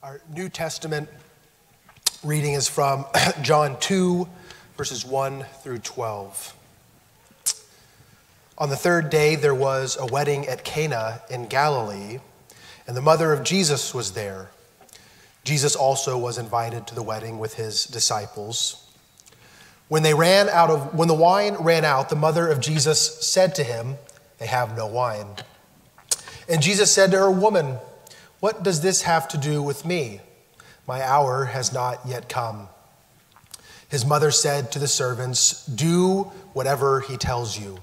Our New Testament reading is from John 2, verses 1 through 12. On the third day, there was a wedding at Cana in Galilee, and the mother of Jesus was there. Jesus also was invited to the wedding with his disciples. When they ran out of when the wine ran out, the mother of Jesus said to him, "They have no wine." And Jesus said to her, "Woman, what does this have to do with me? My hour has not yet come. His mother said to the servants, Do whatever he tells you.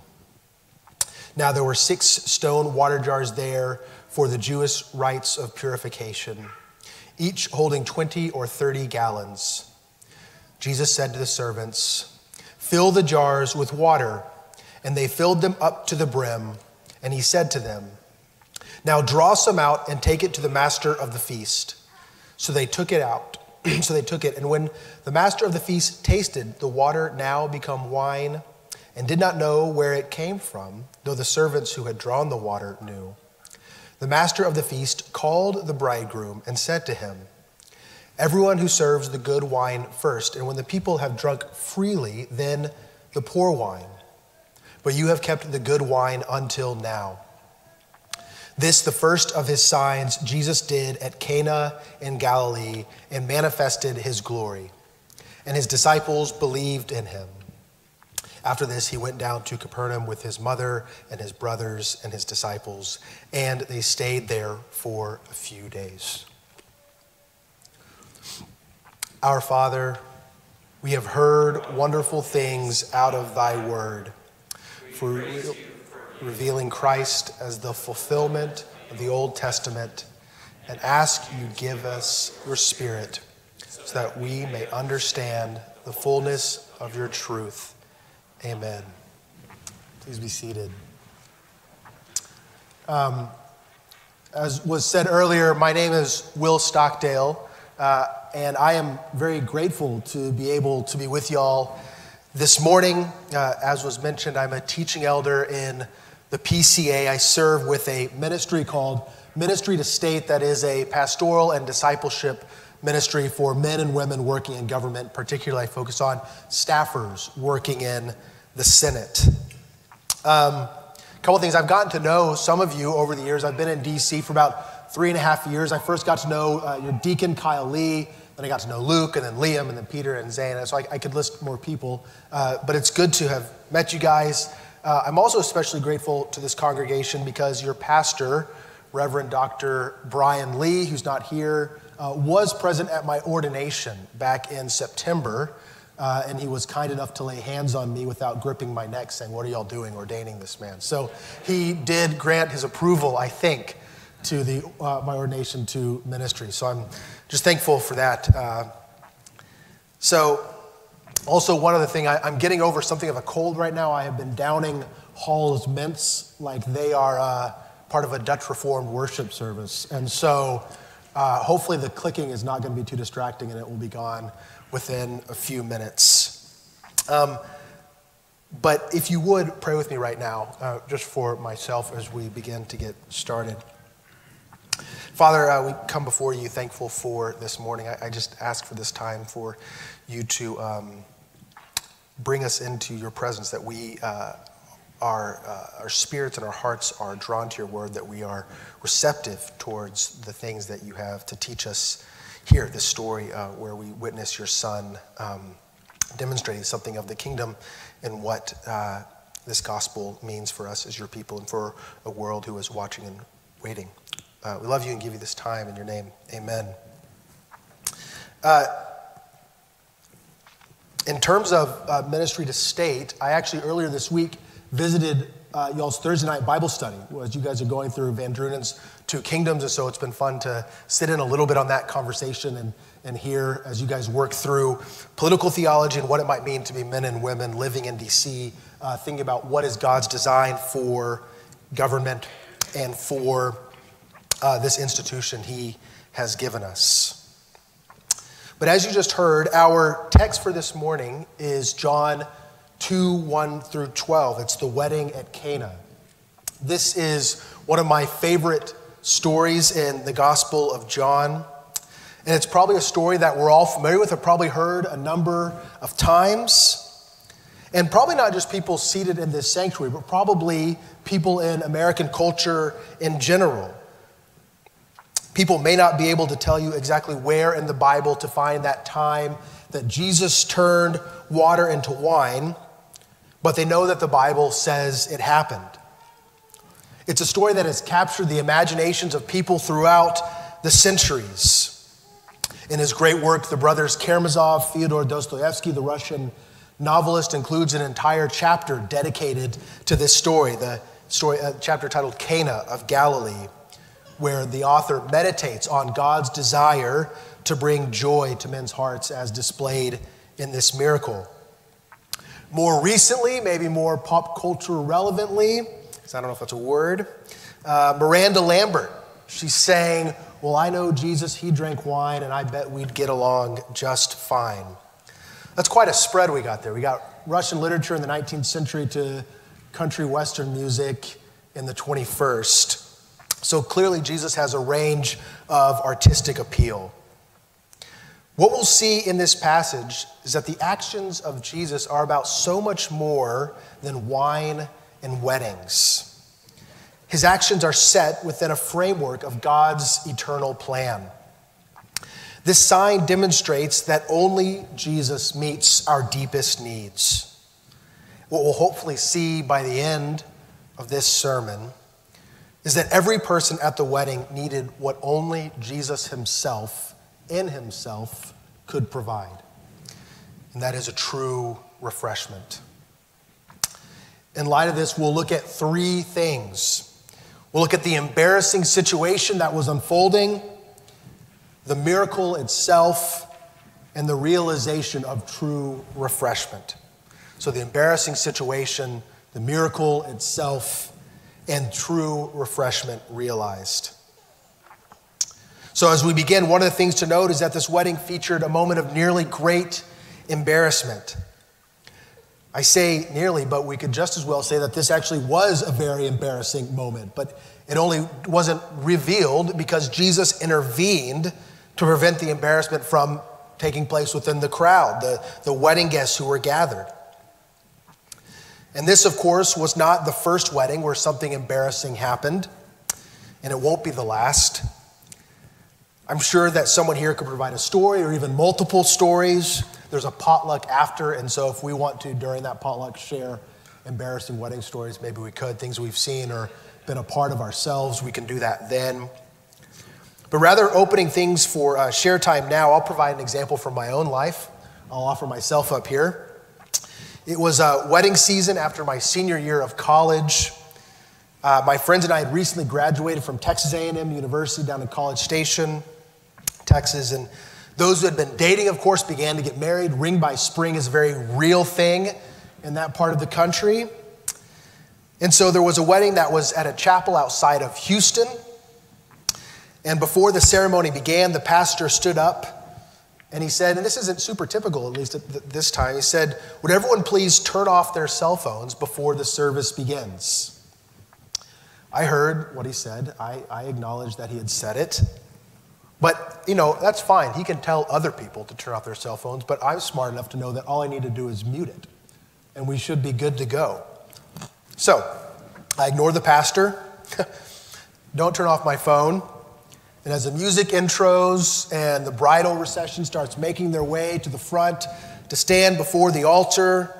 Now there were six stone water jars there for the Jewish rites of purification, each holding 20 or 30 gallons. Jesus said to the servants, Fill the jars with water. And they filled them up to the brim. And he said to them, now draw some out and take it to the master of the feast. So they took it out. so they took it. And when the master of the feast tasted the water now become wine and did not know where it came from, though the servants who had drawn the water knew, the master of the feast called the bridegroom and said to him, Everyone who serves the good wine first, and when the people have drunk freely, then the poor wine. But you have kept the good wine until now. This, the first of his signs, Jesus did at Cana in Galilee and manifested his glory. And his disciples believed in him. After this, he went down to Capernaum with his mother and his brothers and his disciples, and they stayed there for a few days. Our Father, we have heard wonderful things out of thy word. For revealing Christ as the fulfillment of the Old Testament, and ask you give us your Spirit so that we may understand the fullness of your truth. Amen. Please be seated. Um, as was said earlier, my name is Will Stockdale, uh, and I am very grateful to be able to be with y'all this morning. Uh, as was mentioned, I'm a teaching elder in the PCA, I serve with a ministry called Ministry to State, that is a pastoral and discipleship ministry for men and women working in government. Particularly, I focus on staffers working in the Senate. Um, a couple things I've gotten to know some of you over the years. I've been in DC for about three and a half years. I first got to know uh, your deacon, Kyle Lee. Then I got to know Luke, and then Liam, and then Peter, and Zana. So I, I could list more people. Uh, but it's good to have met you guys. Uh, I'm also especially grateful to this congregation because your pastor, Reverend Dr. Brian Lee, who's not here, uh, was present at my ordination back in September. Uh, and he was kind enough to lay hands on me without gripping my neck, saying, What are y'all doing ordaining this man? So he did grant his approval, I think, to the, uh, my ordination to ministry. So I'm just thankful for that. Uh, so also, one other thing, I, am getting over something of a cold right now. I have been downing Hall's mints like they are uh, part of a Dutch Reformed worship service. And so, uh, hopefully, the clicking is not going to be too distracting and it will be gone within a few minutes. Um, but if you would pray with me right now, uh, just for myself as we begin to get started. Father, uh, we come before you thankful for this morning. I, I, just ask for this time for you to um, bring us into your presence, that we, uh, our, uh, our spirits and our hearts are drawn to your word, that we are receptive towards the things that you have to teach us here, this story uh, where we witness your son um, demonstrating something of the kingdom and what uh, this gospel means for us as your people and for a world who is watching and waiting. Uh, we love you and give you this time in your name. Amen. Uh, in terms of uh, ministry to state, I actually earlier this week visited uh, y'all's Thursday night Bible study as you guys are going through VanDrunen's Two Kingdoms. And so it's been fun to sit in a little bit on that conversation and, and hear as you guys work through political theology and what it might mean to be men and women living in DC, uh, thinking about what is God's design for government and for uh, this institution He has given us. But as you just heard, our text for this morning is John 2 1 through 12. It's the wedding at Cana. This is one of my favorite stories in the Gospel of John. And it's probably a story that we're all familiar with, have probably heard a number of times. And probably not just people seated in this sanctuary, but probably people in American culture in general. People may not be able to tell you exactly where in the Bible to find that time that Jesus turned water into wine, but they know that the Bible says it happened. It's a story that has captured the imaginations of people throughout the centuries. In his great work, the brothers Karamazov, Fyodor Dostoevsky, the Russian novelist, includes an entire chapter dedicated to this story, the story, a chapter titled Cana of Galilee where the author meditates on God's desire to bring joy to men's hearts as displayed in this miracle. More recently, maybe more pop culture relevantly, because I don't know if that's a word, uh, Miranda Lambert. She's saying, Well, I know Jesus, he drank wine, and I bet we'd get along just fine. That's quite a spread we got there. We got Russian literature in the 19th century to country western music in the 21st. So clearly, Jesus has a range of artistic appeal. What we'll see in this passage is that the actions of Jesus are about so much more than wine and weddings. His actions are set within a framework of God's eternal plan. This sign demonstrates that only Jesus meets our deepest needs. What we'll hopefully see by the end of this sermon is that every person at the wedding needed what only Jesus himself, in himself, could provide. And that is a true refreshment. In light of this, we'll look at three things. We'll look at the embarrassing situation that was unfolding, the miracle itself, and the realization of true refreshment. So, the embarrassing situation, the miracle itself, and true refreshment realized. So, as we begin, one of the things to note is that this wedding featured a moment of nearly great embarrassment. I say nearly, but we could just as well say that this actually was a very embarrassing moment, but it only wasn't revealed because Jesus intervened to prevent the embarrassment from taking place within the crowd, the, the wedding guests who were gathered. And this, of course, was not the first wedding where something embarrassing happened, and it won't be the last. I'm sure that someone here could provide a story or even multiple stories. There's a potluck after, and so if we want to, during that potluck, share embarrassing wedding stories, maybe we could, things we've seen or been a part of ourselves, we can do that then. But rather opening things for uh, share time now, I'll provide an example from my own life. I'll offer myself up here. It was a wedding season after my senior year of college. Uh, my friends and I had recently graduated from Texas A&M University down in College Station, Texas, and those who had been dating, of course, began to get married. Ring by spring is a very real thing in that part of the country. And so there was a wedding that was at a chapel outside of Houston. And before the ceremony began, the pastor stood up and he said, and this isn't super typical, at least at this time, he said, Would everyone please turn off their cell phones before the service begins? I heard what he said. I, I acknowledged that he had said it. But, you know, that's fine. He can tell other people to turn off their cell phones, but I'm smart enough to know that all I need to do is mute it. And we should be good to go. So, I ignore the pastor. Don't turn off my phone. And as the music intros and the bridal recession starts making their way to the front to stand before the altar,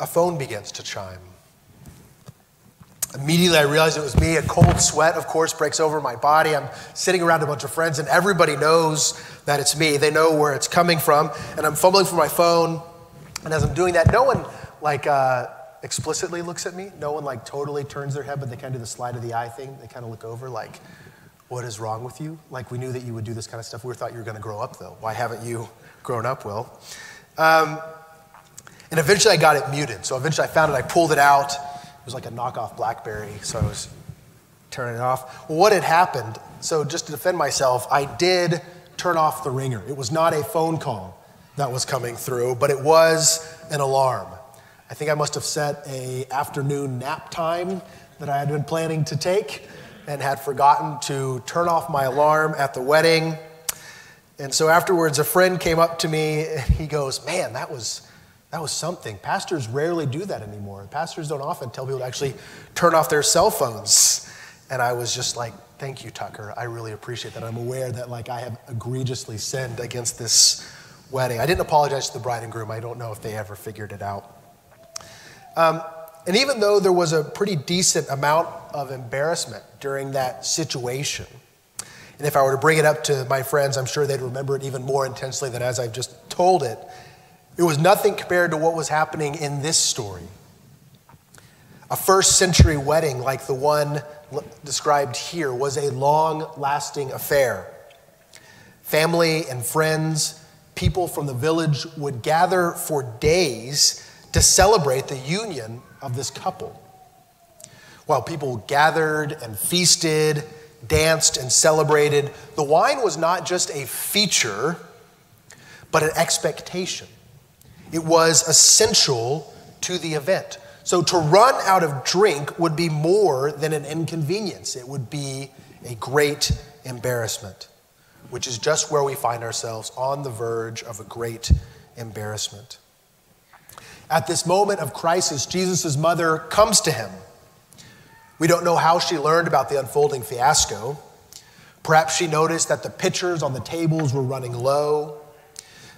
a phone begins to chime. Immediately, I realize it was me. A cold sweat, of course, breaks over my body. I'm sitting around a bunch of friends, and everybody knows that it's me. They know where it's coming from. And I'm fumbling for my phone. And as I'm doing that, no one, like, uh, explicitly looks at me. No one like totally turns their head, but they kind of do the slide of the eye thing. They kind of look over like, what is wrong with you? Like we knew that you would do this kind of stuff. We thought you were going to grow up though. Why haven't you grown up, Will? Um, and eventually I got it muted. So eventually I found it. I pulled it out. It was like a knockoff BlackBerry. So I was turning it off. Well, what had happened? So just to defend myself, I did turn off the ringer. It was not a phone call that was coming through, but it was an alarm. I think I must have set a afternoon nap time that I had been planning to take. and had forgotten to turn off my alarm at the wedding. And so afterwards, a friend came up to me and he goes, Man, that was, that was something. Pastors rarely do that anymore. Pastors don't often tell people to actually turn off their cell phones. And I was just like, Thank you, Tucker. I really appreciate that. I'm aware that like I have egregiously sinned against this wedding. I didn't apologize to the bride and groom. I don't know if they ever figured it out. Um, and even though there was a pretty decent amount of embarrassment during that situation, and if I were to bring it up to my friends, I'm sure they'd remember it even more intensely than as I've just told it. It was nothing compared to what was happening in this story. A first century wedding like the one described here was a long lasting affair. Family and friends, people from the village would gather for days to celebrate the union of this couple. While people gathered and feasted, danced and celebrated, the wine was not just a feature, but an expectation. It was essential to the event. So to run out of drink would be more than an inconvenience, it would be a great embarrassment, which is just where we find ourselves on the verge of a great embarrassment. At this moment of crisis, Jesus' mother comes to him. We don't know how she learned about the unfolding fiasco. Perhaps she noticed that the pitchers on the tables were running low.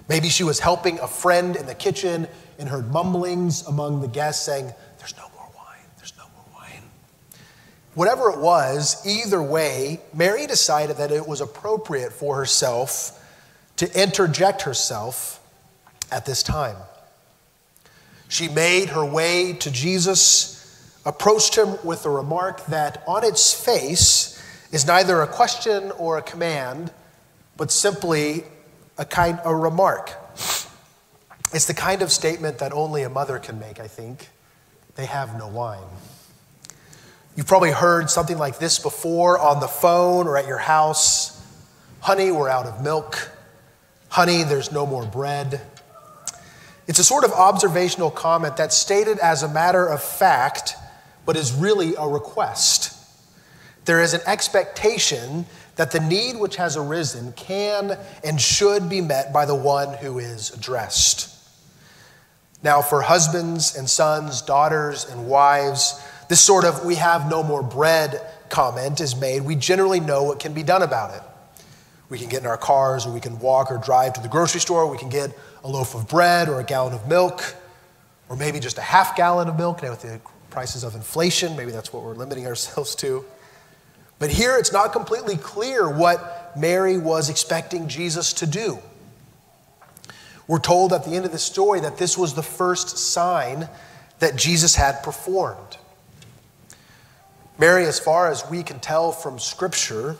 Maybe she was helping a friend in the kitchen and heard mumblings among the guests saying, There's no more wine, there's no more wine. Whatever it was, either way, Mary decided that it was appropriate for herself to interject herself at this time. She made her way to Jesus, approached him with a remark that on its face is neither a question or a command, but simply a kind a remark. It's the kind of statement that only a mother can make, I think. They have no wine. You've probably heard something like this before on the phone or at your house. Honey, we're out of milk. Honey, there's no more bread. It's a sort of observational comment that's stated as a matter of fact, but is really a request. There is an expectation that the need which has arisen can and should be met by the one who is addressed. Now, for husbands and sons, daughters and wives, this sort of we have no more bread comment is made. We generally know what can be done about it. We can get in our cars, or we can walk or drive to the grocery store, we can get a loaf of bread or a gallon of milk, or maybe just a half gallon of milk. Now, with the prices of inflation, maybe that's what we're limiting ourselves to. But here it's not completely clear what Mary was expecting Jesus to do. We're told at the end of the story that this was the first sign that Jesus had performed. Mary, as far as we can tell from Scripture,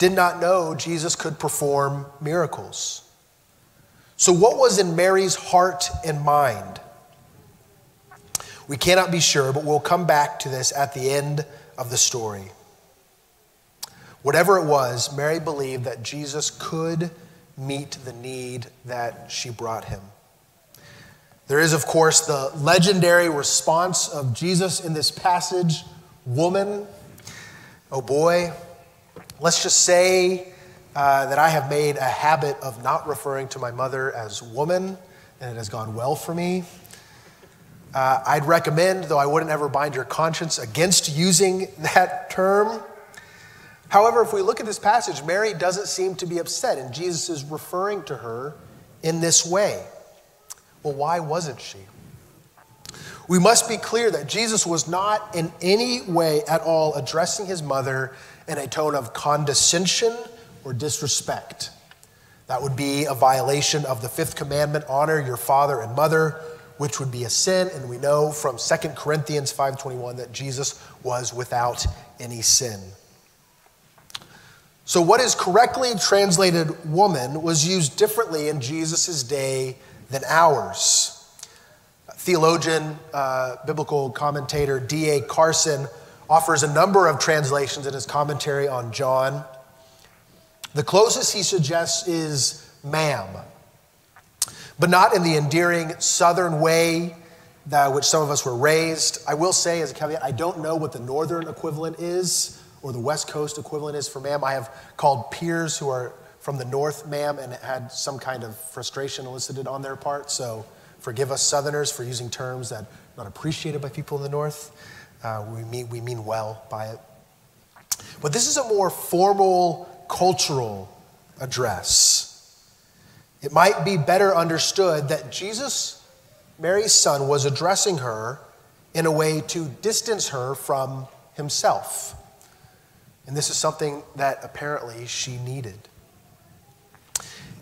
did not know Jesus could perform miracles. So, what was in Mary's heart and mind? We cannot be sure, but we'll come back to this at the end of the story. Whatever it was, Mary believed that Jesus could meet the need that she brought him. There is, of course, the legendary response of Jesus in this passage Woman, oh boy, let's just say uh, that I have made a habit of not referring to my mother as woman, and it has gone well for me. Uh, I'd recommend, though I wouldn't ever bind your conscience against using that term. However, if we look at this passage, Mary doesn't seem to be upset, and Jesus is referring to her in this way. Well, why wasn't she? We must be clear that Jesus was not in any way at all addressing his mother in a tone of condescension or disrespect. That would be a violation of the fifth commandment honor your father and mother, which would be a sin. And we know from 2 Corinthians 5.21 that Jesus was without any sin. So, what is correctly translated woman was used differently in Jesus' day than ours. Theologian, uh, biblical commentator D.A. Carson offers a number of translations in his commentary on John. The closest he suggests is ma'am, but not in the endearing southern way that which some of us were raised. I will say, as a caveat, I don't know what the northern equivalent is or the West Coast equivalent is for ma'am. I have called peers who are from the North, ma'am, and had some kind of frustration elicited on their part. So forgive us Southerners for using terms that are not appreciated by people in the North. Uh, we, mean, we mean well by it. But this is a more formal cultural address. It might be better understood that Jesus, Mary's son, was addressing her in a way to distance her from himself. And this is something that apparently she needed.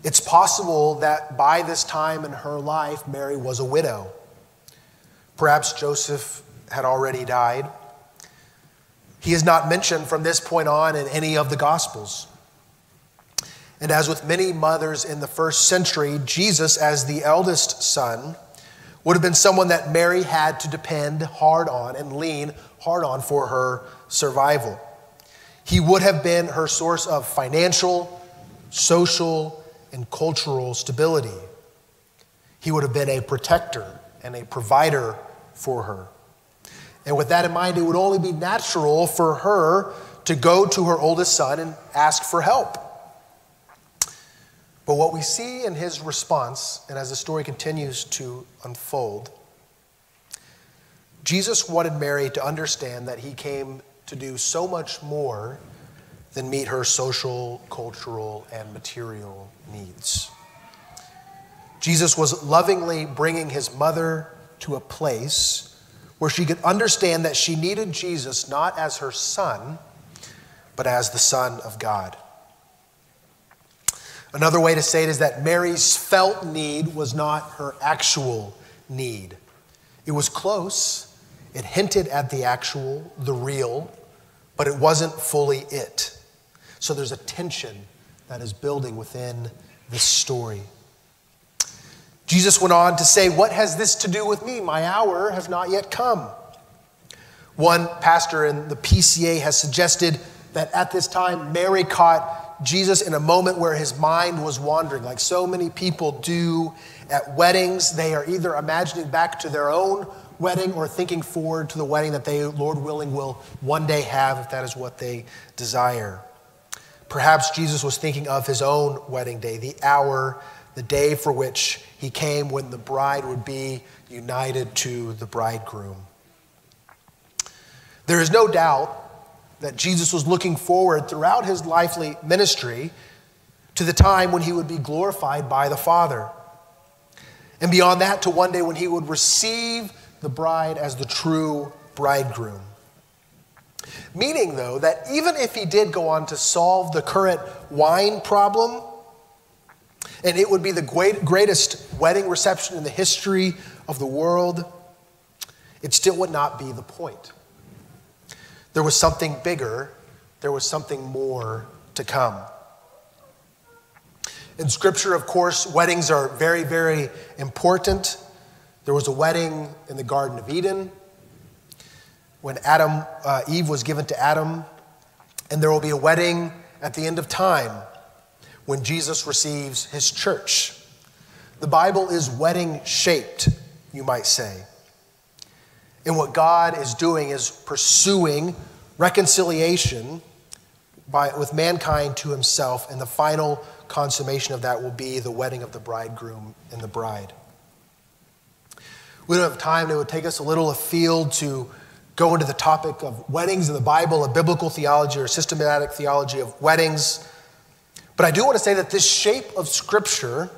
It's possible that by this time in her life, Mary was a widow. Perhaps Joseph had already died. He is not mentioned from this point on in any of the Gospels. And as with many mothers in the first century, Jesus, as the eldest son, would have been someone that Mary had to depend hard on and lean hard on for her survival. He would have been her source of financial, social, and cultural stability. He would have been a protector and a provider for her. And with that in mind, it would only be natural for her to go to her oldest son and ask for help. But what we see in his response, and as the story continues to unfold, Jesus wanted Mary to understand that he came to do so much more than meet her social, cultural, and material needs. Jesus was lovingly bringing his mother to a place where she could understand that she needed Jesus not as her son, but as the Son of God. Another way to say it is that Mary's felt need was not her actual need. It was close, it hinted at the actual, the real, but it wasn't fully it. So there's a tension that is building within this story. Jesus went on to say, What has this to do with me? My hour has not yet come. One pastor in the PCA has suggested that at this time, Mary caught Jesus in a moment where his mind was wandering, like so many people do at weddings. They are either imagining back to their own wedding or thinking forward to the wedding that they, Lord willing, will one day have if that is what they desire. Perhaps Jesus was thinking of his own wedding day, the hour, the day for which he came when the bride would be united to the bridegroom. There is no doubt that Jesus was looking forward throughout his lively ministry to the time when he would be glorified by the Father. And beyond that, to one day when he would receive the bride as the true bridegroom. Meaning, though, that even if he did go on to solve the current wine problem, and it would be the great, greatest wedding reception in the history of the world, it still would not be the point. There was something bigger, there was something more to come. In Scripture, of course, weddings are very, very important. There was a wedding in the Garden of Eden when Adam, uh, Eve was given to Adam, and there will be a wedding at the end of time when Jesus receives his church. The Bible is wedding shaped, you might say. And what God is doing is pursuing reconciliation by, with mankind to himself, and the final consummation of that will be the wedding of the bridegroom and the bride. We don't have time, it would take us a little afield to go into the topic of weddings in the Bible, a biblical theology or systematic theology of weddings. But I do want to say that this shape of Scripture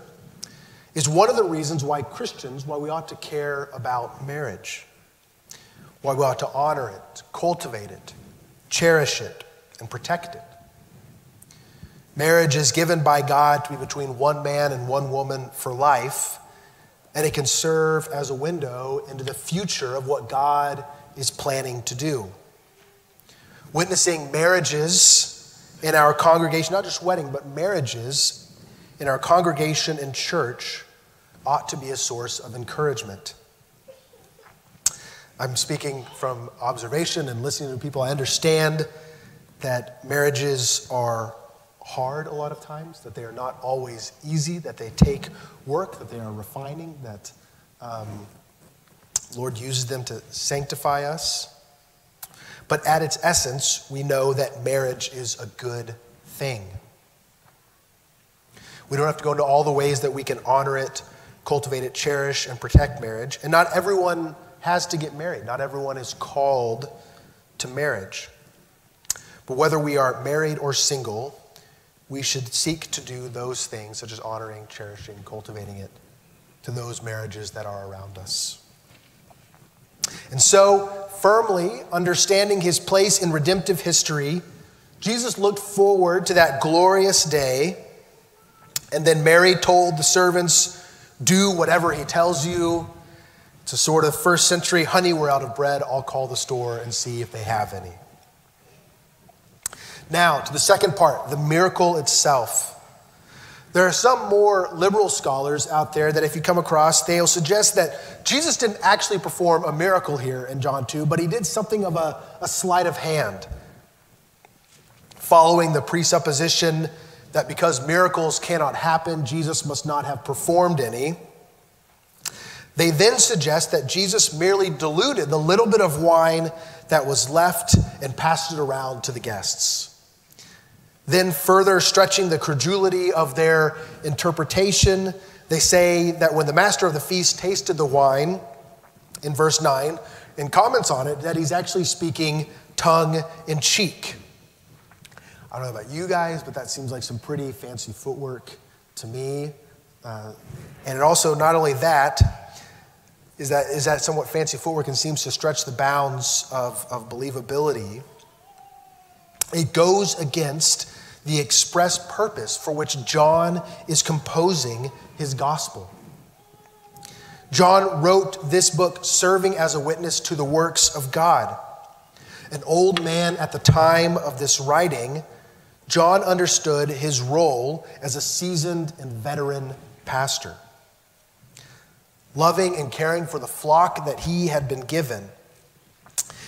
is one of the reasons why Christians, why we ought to care about marriage why we ought to honor it, cultivate it, cherish it, and protect it. Marriage is given by God to be between one man and one woman for life, and it can serve as a window into the future of what God is planning to do. Witnessing marriages in our congregation, not just wedding, but marriages in our congregation and church, ought to be a source of encouragement. I'm speaking from observation and listening to people. I understand that marriages are hard a lot of times, that they are not always easy, that they take work, that they are refining, that um, Lord uses them to sanctify us. But at its essence, we know that marriage is a good thing. We don't have to go into all the ways that we can honor it, cultivate it, cherish, and protect marriage. And not everyone has to get married, not everyone is called to marriage. But whether we are married or single, we should seek to do those things, such as honoring, cherishing, cultivating it, to those marriages that are around us. And so, firmly understanding his place in redemptive history, Jesus looked forward to that glorious day and then Mary told the servants, Do whatever he tells you. It's a sort of first century honey, we're out of bread. I'll call the store and see if they have any. Now, to the second part the miracle itself. There are some more liberal scholars out there that, if you come across, they'll suggest that Jesus didn't actually perform a miracle here in John 2, but he did something of a, a sleight of hand. Following the presupposition that because miracles cannot happen, Jesus must not have performed any. They then suggest that Jesus merely diluted the little bit of wine that was left and passed it around to the guests. Then, further stretching the credulity of their interpretation, they say that when the master of the feast tasted the wine, in verse 9, and comments on it, that he's actually speaking tongue in cheek. I don't know about you guys, but that seems like some pretty fancy footwork to me. Uh, and it also, not only that, is that, is that somewhat fancy footwork and seems to stretch the bounds of, of believability. It goes against the express purpose for which John is composing his gospel. John wrote this book serving as a witness to the works of God. An old man at the time of this writing John understood his role as a seasoned and veteran pastor. Loving and caring for the flock that he had been given,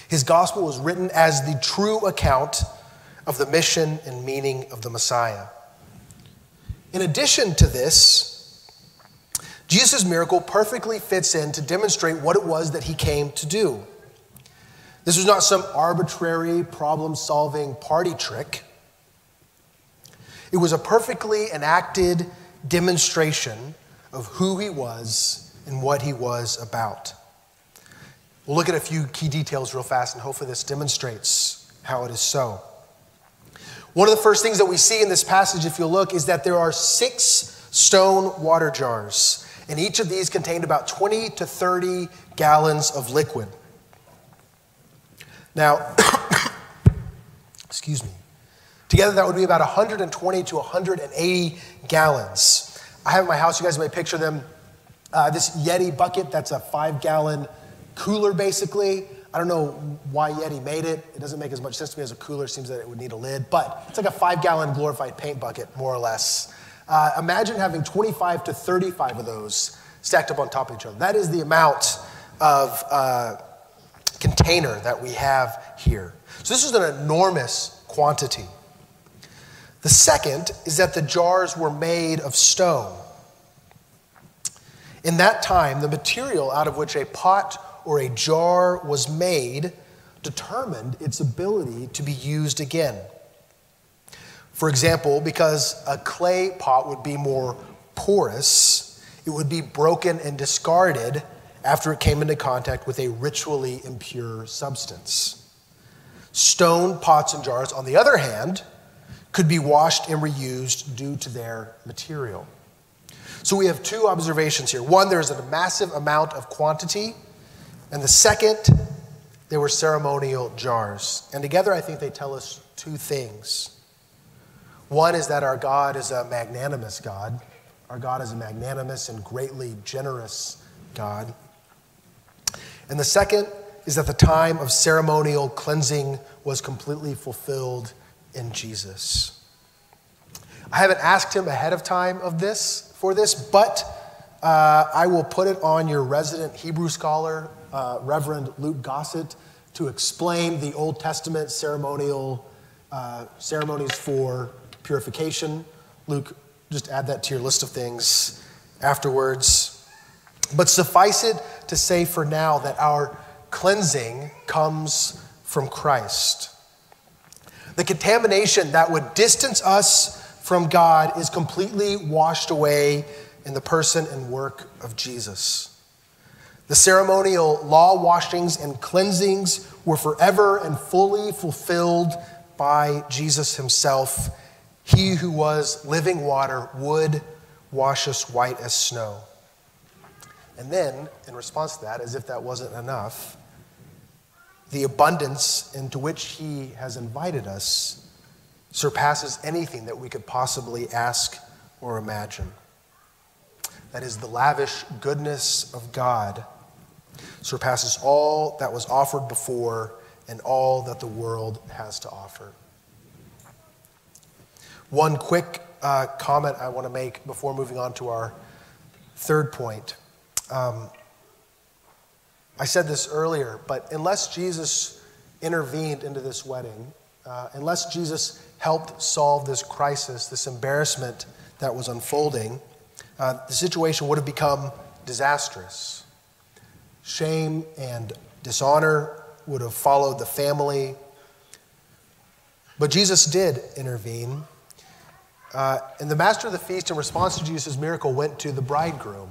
his gospel was written as the true account of the mission and meaning of the Messiah. In addition to this, Jesus' miracle perfectly fits in to demonstrate what it was that he came to do. This was not some arbitrary problem solving party trick. It was a perfectly enacted demonstration of who he was and what he was about. We'll look at a few key details real fast, and hopefully, this demonstrates how it is so. One of the first things that we see in this passage, if you look, is that there are six stone water jars, and each of these contained about 20 to 30 gallons of liquid. Now, excuse me. Together, that would be about 120 to 180 gallons. I have in my house, you guys may picture them, uh, this Yeti bucket that's a five gallon cooler basically. I don't know why Yeti made it. It doesn't make as much sense to me as a cooler. Seems that it would need a lid, but it's like a five gallon glorified paint bucket, more or less. Uh, imagine having 25 to 35 of those stacked up on top of each other. That is the amount of uh, container that we have here. So this is an enormous quantity. The second is that the jars were made of stone. In that time, the material out of which a pot or a jar was made determined its ability to be used again. For example, because a clay pot would be more porous, it would be broken and discarded after it came into contact with a ritually impure substance. Stone pots and jars, on the other hand, could be washed and reused due to their material. So we have two observations here. One, there's a massive amount of quantity, and the second, there were ceremonial jars. And together, I think they tell us two things. One is that our God is a magnanimous God. Our God is a magnanimous and greatly generous God. And the second is that the time of ceremonial cleansing was completely fulfilled in Jesus. I haven't asked him ahead of time of this for this, but uh, I will put it on your resident Hebrew scholar, uh, Reverend Luke Gossett, to explain the Old Testament ceremonial uh, ceremonies for purification. Luke, just add that to your list of things afterwards. But suffice it to say for now that our cleansing comes from Christ. The contamination that would distance us from God is completely washed away in the person and work of Jesus. The ceremonial law washings and cleansings were forever and fully fulfilled by Jesus himself. He who was living water would wash us white as snow. And then, in response to that, as if that wasn't enough, the abundance into which he has invited us surpasses anything that we could possibly ask or imagine. That is, the lavish goodness of God surpasses all that was offered before and all that the world has to offer. One quick uh, comment I want to make before moving on to our third point. Um, I said this earlier, but unless Jesus intervened into this wedding, uh, unless Jesus helped solve this crisis, this embarrassment that was unfolding, uh, the situation would have become disastrous. Shame and dishonor would have followed the family. But Jesus did intervene. Uh, and the master of the feast, in response to Jesus' miracle, went to the bridegroom.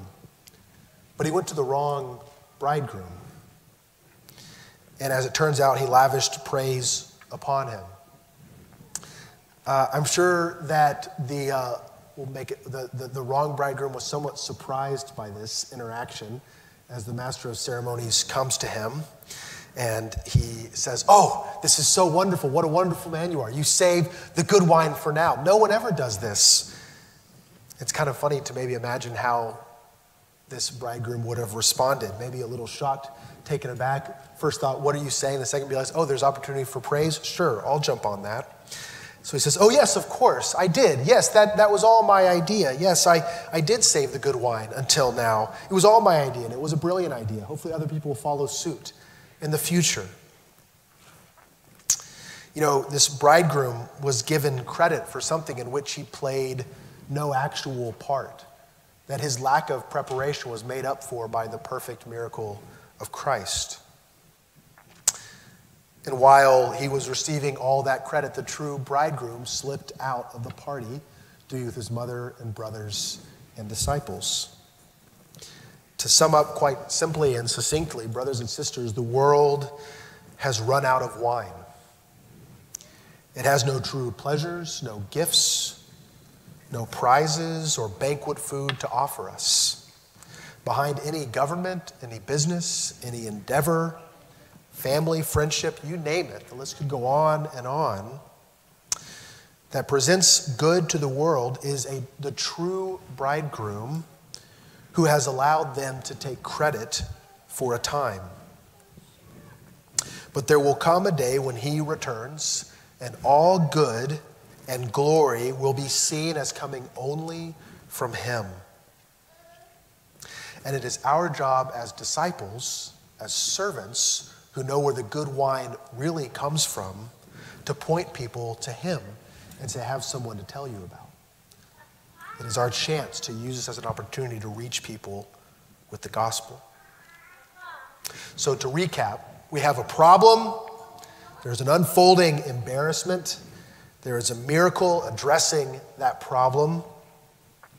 But he went to the wrong bridegroom. And as it turns out, he lavished praise upon him. Uh, I'm sure that the, uh, will make it, the, the, the wrong bridegroom was somewhat surprised by this interaction as the master of ceremonies comes to him and he says, Oh, this is so wonderful. What a wonderful man you are. You save the good wine for now. No one ever does this. It's kind of funny to maybe imagine how this bridegroom would have responded. Maybe a little shocked, taken aback. First thought, what are you saying? The second realized, oh, there's opportunity for praise? Sure, I'll jump on that. So he says, Oh, yes, of course, I did. Yes, that, that was all my idea. Yes, I, I did save the good wine until now. It was all my idea, and it was a brilliant idea. Hopefully, other people will follow suit in the future. You know, this bridegroom was given credit for something in which he played no actual part that his lack of preparation was made up for by the perfect miracle of Christ. And while he was receiving all that credit, the true bridegroom slipped out of the party to with his mother and brothers and disciples. To sum up quite simply and succinctly, brothers and sisters, the world has run out of wine. It has no true pleasures, no gifts, no prizes or banquet food to offer us. Behind any government, any business, any endeavor, family, friendship, you name it, the list could go on and on, that presents good to the world is a, the true bridegroom who has allowed them to take credit for a time. But there will come a day when he returns, and all good and glory will be seen as coming only from Him. And it is our job as disciples, as servants who know where the good wine really comes from, to point people to Him and to have someone to tell you about. It is our chance to use this as an opportunity to reach people with the gospel. So, to recap, we have a problem, there's an unfolding embarrassment there is a miracle addressing that problem.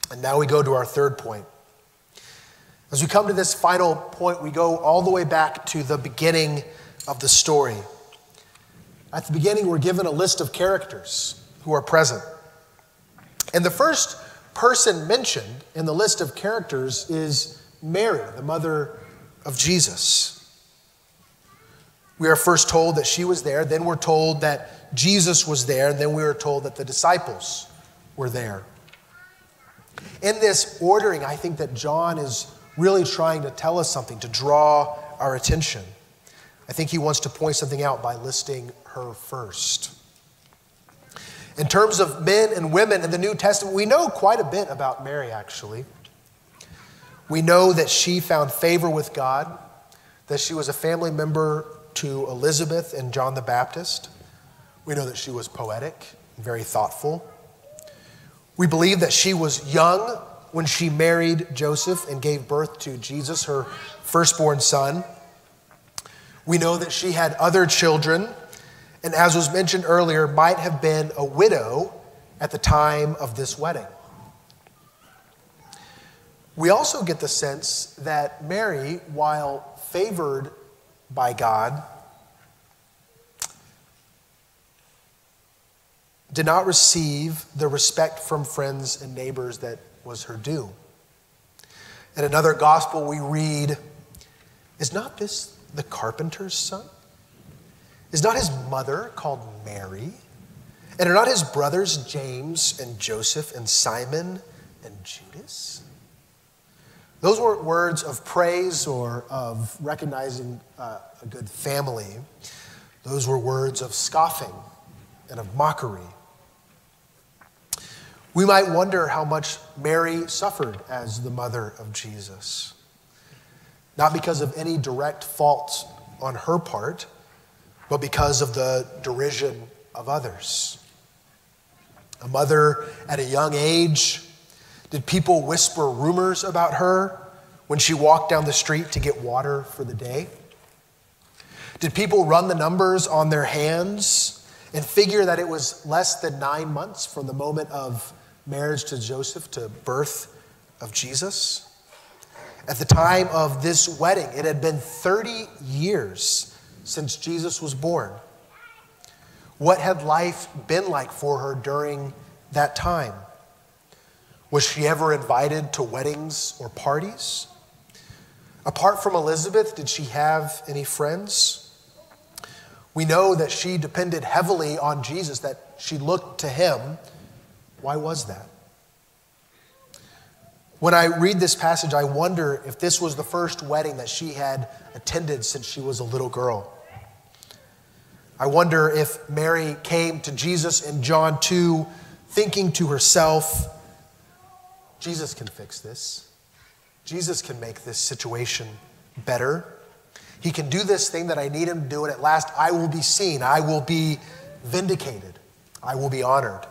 And now we go to our third point. As we come to this final point, we go all the way back to the beginning of the story. At the beginning, we're given a list of characters who are present. And the first person mentioned in the list of characters is Mary, the mother of Jesus. We are first told that she was there, then we're told that Jesus was there, and then we are told that the disciples were there. In this ordering, I think that John is really trying to tell us something, to draw our attention. I think he wants to point something out by listing her first. In terms of men and women in the New Testament, we know quite a bit about Mary, actually. We know that she found favor with God, that she was a family member to Elizabeth and John the Baptist. We know that she was poetic, very thoughtful. We believe that she was young when she married Joseph and gave birth to Jesus, her firstborn son. We know that she had other children, and as was mentioned earlier, might have been a widow at the time of this wedding. We also get the sense that Mary, while favored by God, did not receive the respect from friends and neighbors that was her due. In another gospel, we read, Is not this the carpenter's son? Is not his mother called Mary? And are not his brothers James and Joseph and Simon and Judas? Those weren't words of praise or of recognizing uh, a good family. Those were words of scoffing and of mockery. We might wonder how much Mary suffered as the mother of Jesus. Not because of any direct fault on her part, but because of the derision of others. A mother at a young age, did people whisper rumors about her when she walked down the street to get water for the day? Did people run the numbers on their hands and figure that it was less than nine months from the moment of marriage to Joseph to birth of Jesus. At the time of this wedding, it had been 30 years since Jesus was born. What had life been like for her during that time? Was she ever invited to weddings or parties? Apart from Elizabeth, did she have any friends? We know that she depended heavily on Jesus, that she looked to him why was that? When I read this passage, I wonder if this was the first wedding that she had attended since she was a little girl. I wonder if Mary came to Jesus in John 2 thinking to herself, Jesus can fix this. Jesus can make this situation better. He can do this thing that I need him to do, and at last I will be seen. I will be vindicated. I will be honored.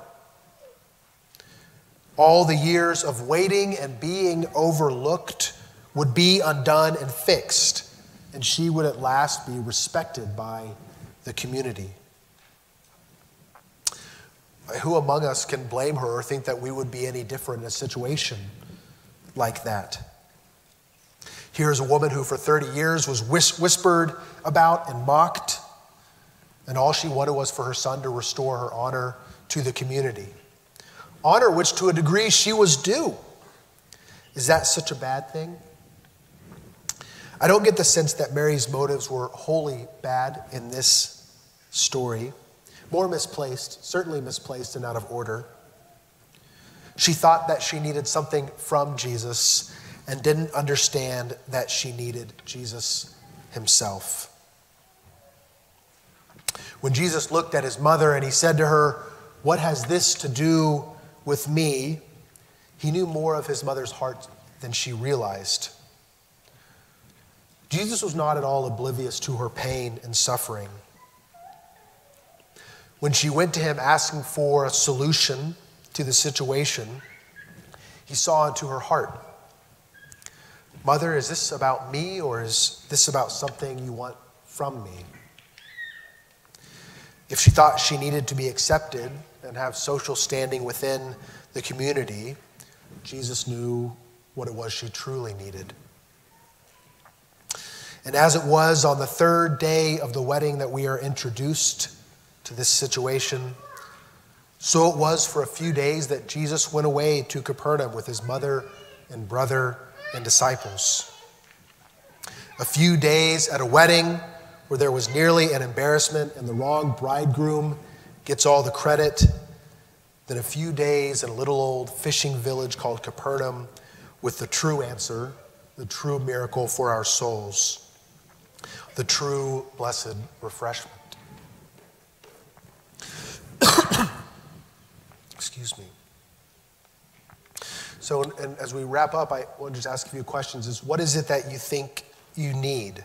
All the years of waiting and being overlooked would be undone and fixed, and she would at last be respected by the community. Who among us can blame her or think that we would be any different in a situation like that? Here's a woman who, for 30 years, was whis- whispered about and mocked, and all she wanted was for her son to restore her honor to the community honor which to a degree she was due. Is that such a bad thing? I don't get the sense that Mary's motives were wholly bad in this story. More misplaced, certainly misplaced and out of order. She thought that she needed something from Jesus and didn't understand that she needed Jesus himself. When Jesus looked at his mother and he said to her, What has this to do with me, he knew more of his mother's heart than she realized. Jesus was not at all oblivious to her pain and suffering. When she went to him asking for a solution to the situation, he saw into her heart. Mother, is this about me or is this about something you want from me? If she thought she needed to be accepted, and have social standing within the community, Jesus knew what it was she truly needed. And as it was on the third day of the wedding that we are introduced to this situation, so it was for a few days that Jesus went away to Capernaum with his mother and brother and disciples. A few days at a wedding where there was nearly an embarrassment and the wrong bridegroom gets all the credit. Then a few days in a little old fishing village called Capernaum with the true answer, the true miracle for our souls, the true blessed refreshment. Excuse me. So, and as we wrap up, I want to just ask a few questions is what is it that you think you need?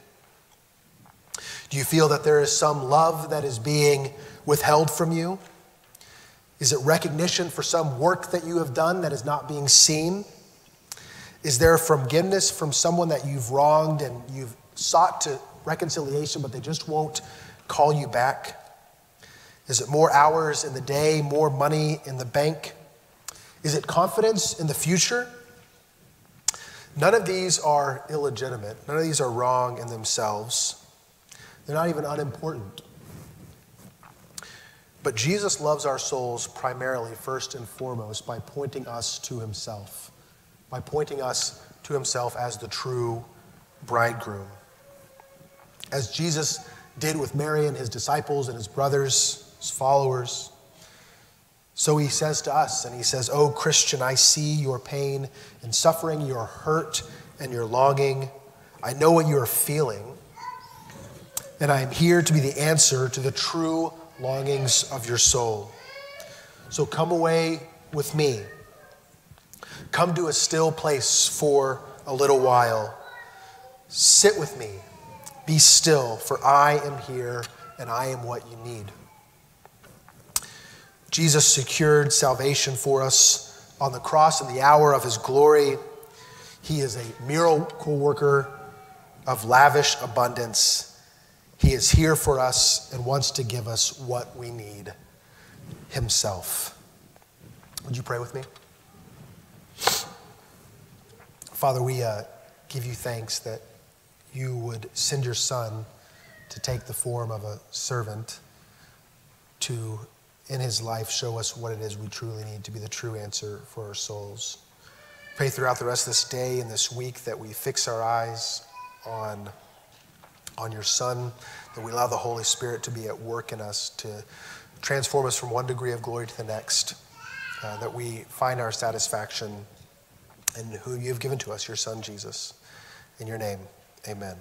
Do you feel that there is some love that is being withheld from you? Is it recognition for some work that you have done that is not being seen? Is there forgiveness from someone that you've wronged and you've sought to reconciliation, but they just won't call you back? Is it more hours in the day, more money in the bank? Is it confidence in the future? None of these are illegitimate. None of these are wrong in themselves. They're not even unimportant. But Jesus loves our souls primarily, first and foremost, by pointing us to himself, by pointing us to himself as the true bridegroom. As Jesus did with Mary and his disciples and his brothers, his followers, so he says to us, and he says, Oh, Christian, I see your pain and suffering, your hurt and your longing. I know what you are feeling. And I am here to be the answer to the true longings of your soul. So come away with me. Come to a still place for a little while. Sit with me. Be still, for I am here and I am what you need. Jesus secured salvation for us on the cross in the hour of his glory. He is a miracle worker of lavish abundance. He is here for us and wants to give us what we need himself. Would you pray with me? Father, we uh, give you thanks that you would send your Son to take the form of a servant to in his life show us what it is we truly need to be the true answer for our souls. Pray throughout the rest of this day and this week that we fix our eyes on, on your Son, that we allow the Holy Spirit to be at work in us to transform us from one degree of glory to the next, uh, that we find our satisfaction in who you have given to us, your Son, Jesus. In your name, amen.